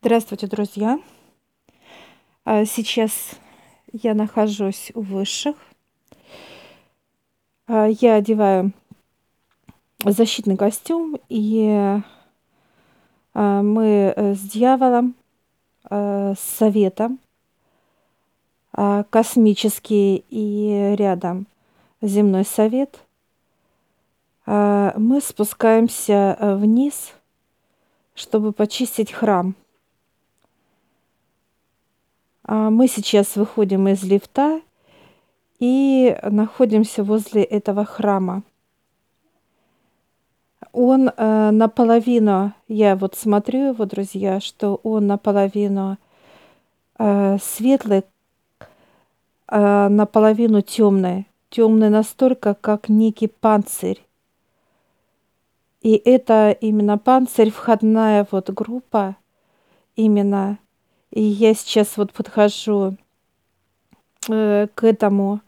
Здравствуйте, друзья! А, сейчас я нахожусь у высших. А, я одеваю защитный костюм, и а, мы э, с дьяволом, с советом, космический и рядом земной совет, мы спускаемся э, вниз, чтобы почистить храм – мы сейчас выходим из лифта и находимся возле этого храма. Он э, наполовину, я вот смотрю его, друзья, что он наполовину э, светлый, э, наполовину темный. Темный настолько, как некий панцирь. И это именно панцирь, входная вот группа, именно и я сейчас вот подхожу э, к этому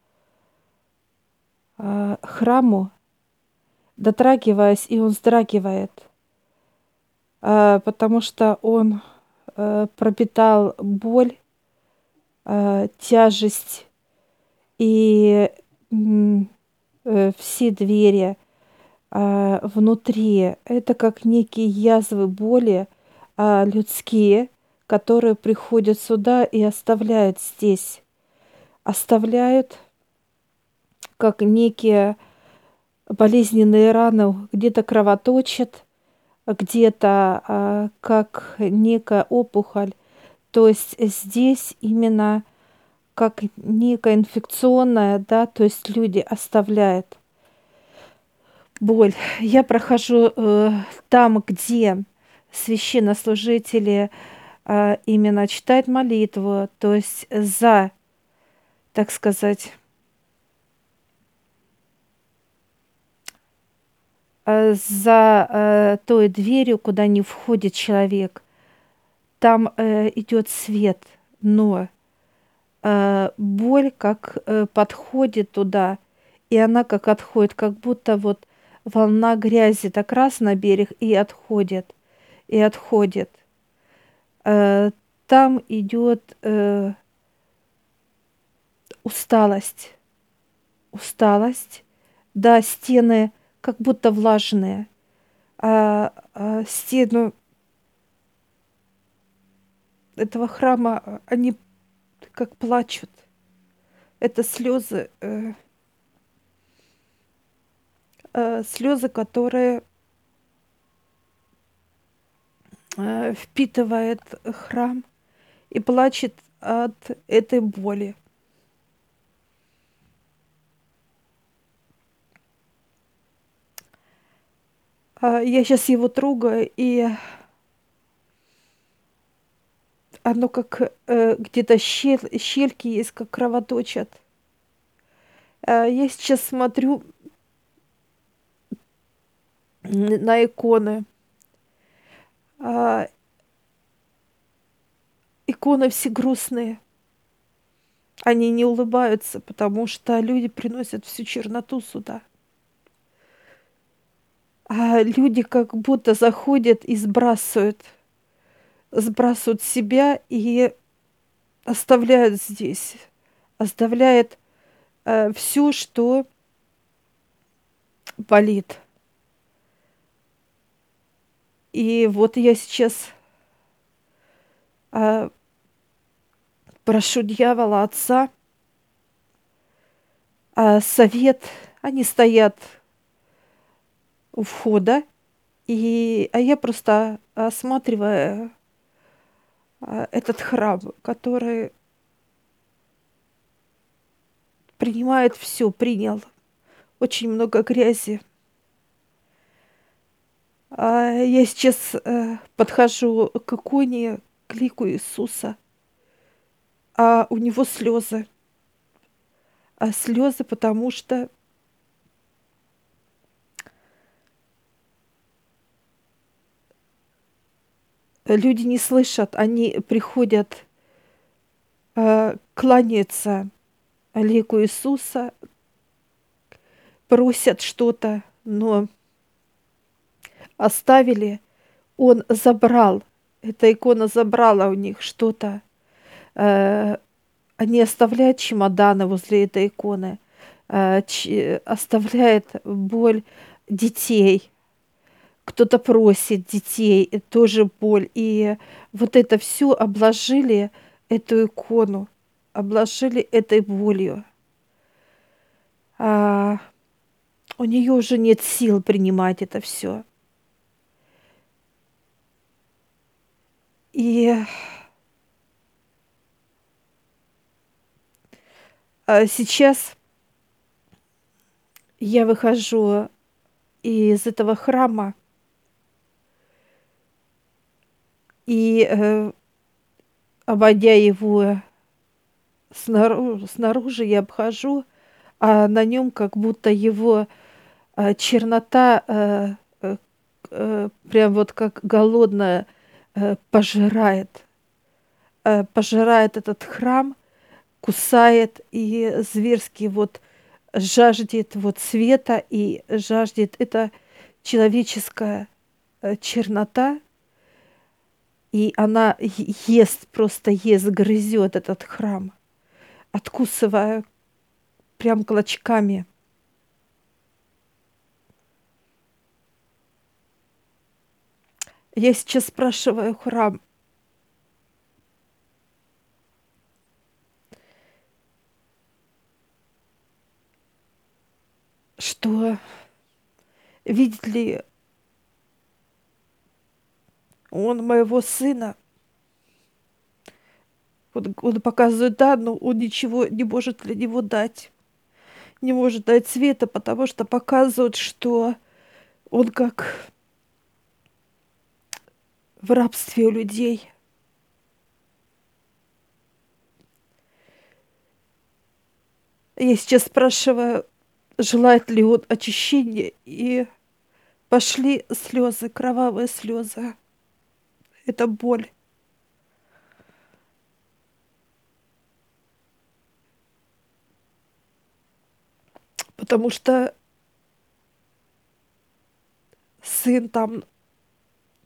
э, храму, дотрагиваясь, и он вздрагивает, э, потому что он э, пропитал боль, э, тяжесть и э, все двери э, внутри. Это как некие язвы боли э, людские – которые приходят сюда и оставляют здесь. Оставляют как некие болезненные раны, где-то кровоточат, где-то а, как некая опухоль. То есть здесь именно как некая инфекционная, да, то есть люди оставляют боль. Я прохожу э, там, где священнослужители а именно читает молитву, то есть за, так сказать, э, за э, той дверью, куда не входит человек, там э, идет свет, но боль как э, подходит туда, и она как отходит, как будто вот волна грязи так раз на берег и отходит, и отходит. Э, там идет э, усталость. Усталость. Да, стены как будто влажные. А, а стену этого храма, они как плачут. Это слезы, э, э, слезы, которые Э, впитывает храм и плачет от этой боли. А я сейчас его трогаю, и оно как э, где-то щель, щельки есть, как кровоточат. А я сейчас смотрю на иконы. А, иконы все грустные. Они не улыбаются, потому что люди приносят всю черноту сюда. А люди как будто заходят и сбрасывают, сбрасывают себя и оставляют здесь, оставляют э, все, что болит. И вот я сейчас а, прошу дьявола, отца, а, совет, они стоят у входа, и, а я просто осматриваю а, этот храм, который принимает все, принял. Очень много грязи, я сейчас э, подхожу к иконе, к лику Иисуса, а у него слезы. А слезы, потому что люди не слышат, они приходят э, кланяться лику Иисуса, просят что-то, но оставили, он забрал эта икона забрала у них что-то. Э, они оставляют чемоданы возле этой иконы, э, оставляет боль детей. Кто-то просит детей, тоже боль. И вот это все обложили эту икону, обложили этой болью. А, у нее уже нет сил принимать это все. И а сейчас я выхожу из этого храма. И, э, обойдя его снаружи, снаружи, я обхожу, а на нем как будто его э, чернота э, э, э, прям вот как голодная э, пожирает, э, пожирает этот храм, кусает и зверски вот жаждет вот света и жаждет это человеческая э, чернота, и она ест, просто ест, грызет этот храм, откусывая прям клочками. Я сейчас спрашиваю храм, что видит ли он моего сына. Он, он показывает, да, но он ничего не может для него дать. Не может дать света, потому что показывают, что он как в рабстве у людей. Я сейчас спрашиваю, желает ли он очищения, и пошли слезы, кровавые слезы. Это боль. Потому что сын там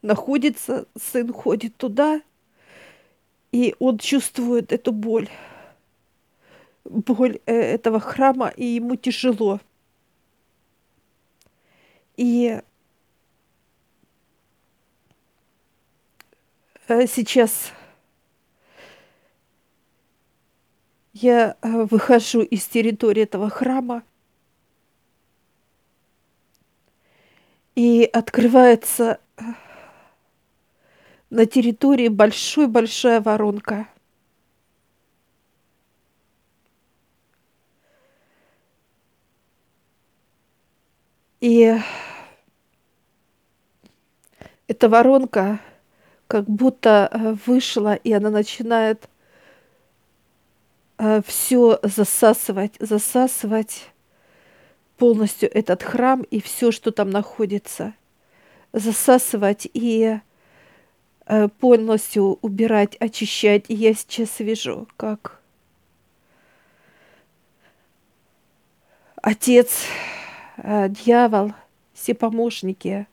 находится, сын ходит туда, и он чувствует эту боль боль э, этого храма, и ему тяжело. И э, сейчас я э, выхожу из территории этого храма, и открывается на территории большой-большая воронка – И эта воронка как будто э, вышла, и она начинает э, все засасывать, засасывать полностью этот храм и все, что там находится, засасывать и полностью убирать, очищать. И я сейчас вижу, как отец Э, дьявол, все помощники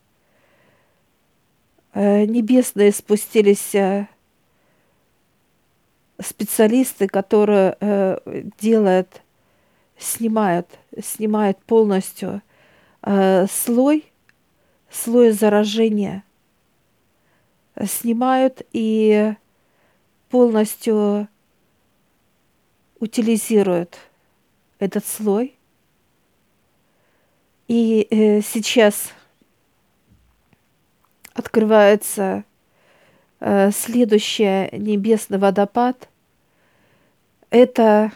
э, небесные спустились э, специалисты, которые делают, снимают, снимают полностью слой, слой заражения, снимают и полностью утилизируют этот слой – и э, сейчас открывается э, следующий небесный водопад. Это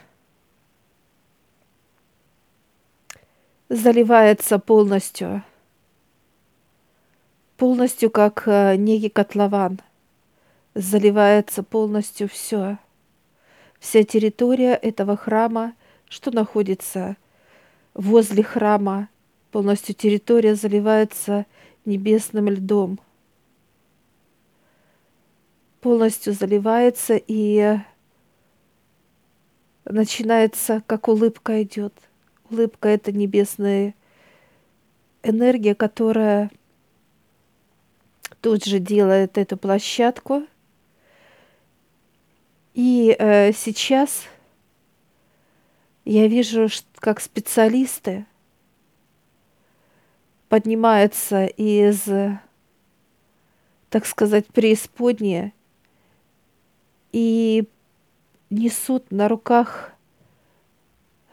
заливается полностью, полностью как э, некий котлован. Заливается полностью все. Вся территория этого храма, что находится возле храма, Полностью территория заливается небесным льдом. Полностью заливается и начинается, как улыбка идет. Улыбка это небесная энергия, которая тут же делает эту площадку. И э, сейчас я вижу, как специалисты поднимаются из, так сказать, преисподней и несут на руках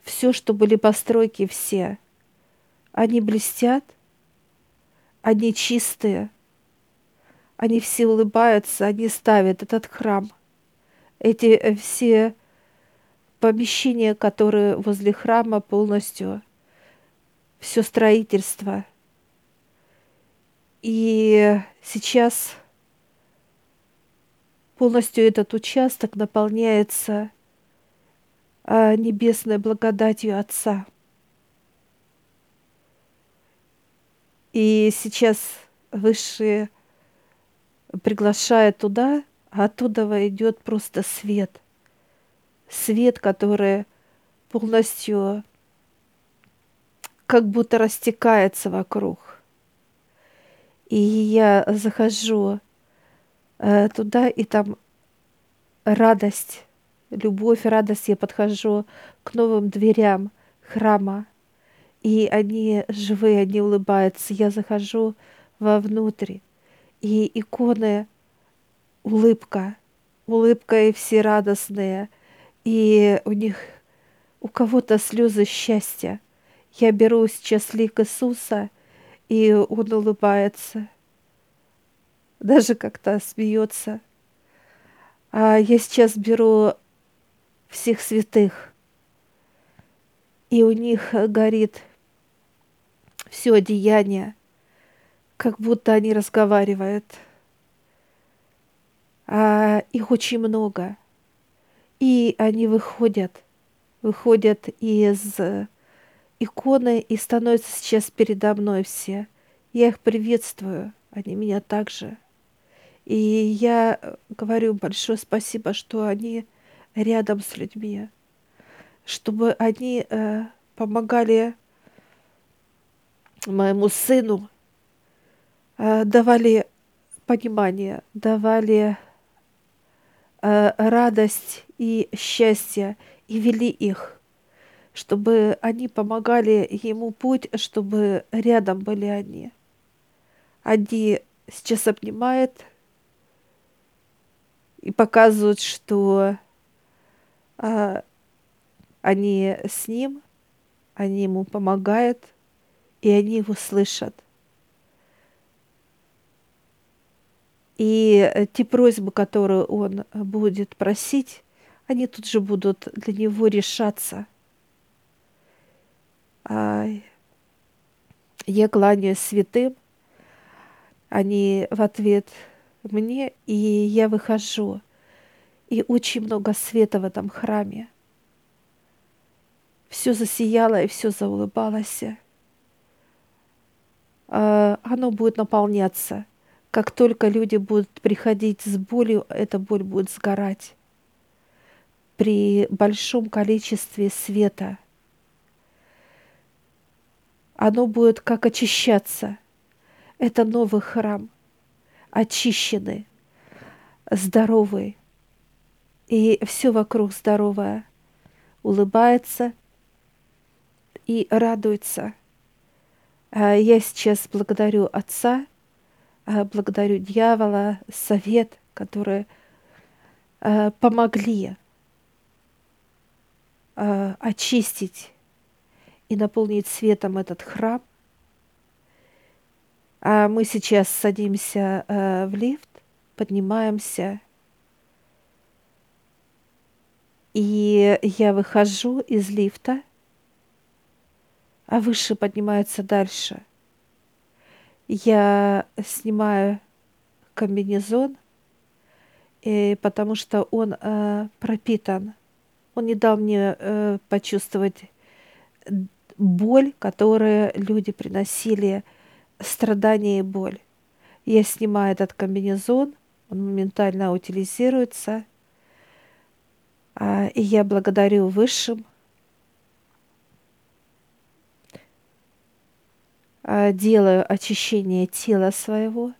все, что были постройки все. Они блестят, они чистые, они все улыбаются, они ставят этот храм – эти э, все помещения, которые возле храма полностью, все строительство. И сейчас полностью этот участок наполняется а, небесной благодатью Отца. И сейчас высшие приглашают туда а оттуда идет просто свет. Свет, который полностью как будто растекается вокруг. И я захожу э, туда, и там радость, любовь, радость. Я подхожу к новым дверям храма, и они живые, они улыбаются. Я захожу вовнутрь, и иконы улыбка, улыбка и все радостные, и у них у кого-то слезы счастья. Я беру сейчас лик Иисуса, и он улыбается, даже как-то смеется. А я сейчас беру всех святых, и у них горит все одеяние, как будто они разговаривают – а, их очень много. И они выходят, выходят из иконы и становятся сейчас передо мной все. Я их приветствую, они меня также. И я говорю большое спасибо, что они рядом с людьми, чтобы они э, помогали моему сыну, э, давали понимание, давали Э, радость и счастье и вели их, чтобы они помогали ему путь, чтобы рядом были они. Они сейчас обнимают и показывают, что а, они с ним, они ему помогают, и они его слышат. И э, те просьбы, которые он э, будет просить, они тут же будут для него решаться. А я кланяюсь святым, они в ответ мне, и я выхожу. И очень много света в этом храме. Все засияло и все заулыбалось. А оно будет наполняться – как только люди будут приходить с болью, эта боль будет сгорать. При большом количестве света оно будет как очищаться. Это новый храм, очищенный, здоровый. И все вокруг здоровое, улыбается и радуется. А я сейчас благодарю Отца благодарю дьявола, совет, которые э, помогли э, очистить и наполнить светом этот храм. А мы сейчас садимся в лифт, поднимаемся, и я выхожу из лифта, а выше поднимается дальше – я снимаю комбинезон, и, потому что он э, пропитан. Он не дал мне э, почувствовать боль, которую люди приносили, страдания и боль. Я снимаю этот комбинезон, он моментально утилизируется, э, и я благодарю Высшим А, делаю очищение тела своего,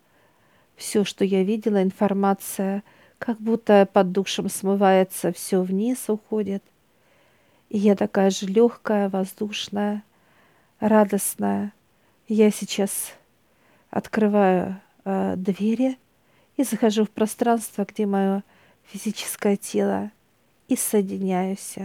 все, что я видела, информация, как будто под душем смывается, все вниз уходит. И я такая же легкая, воздушная, радостная. Я сейчас открываю э, двери и захожу в пространство, где мое физическое тело, и соединяюсь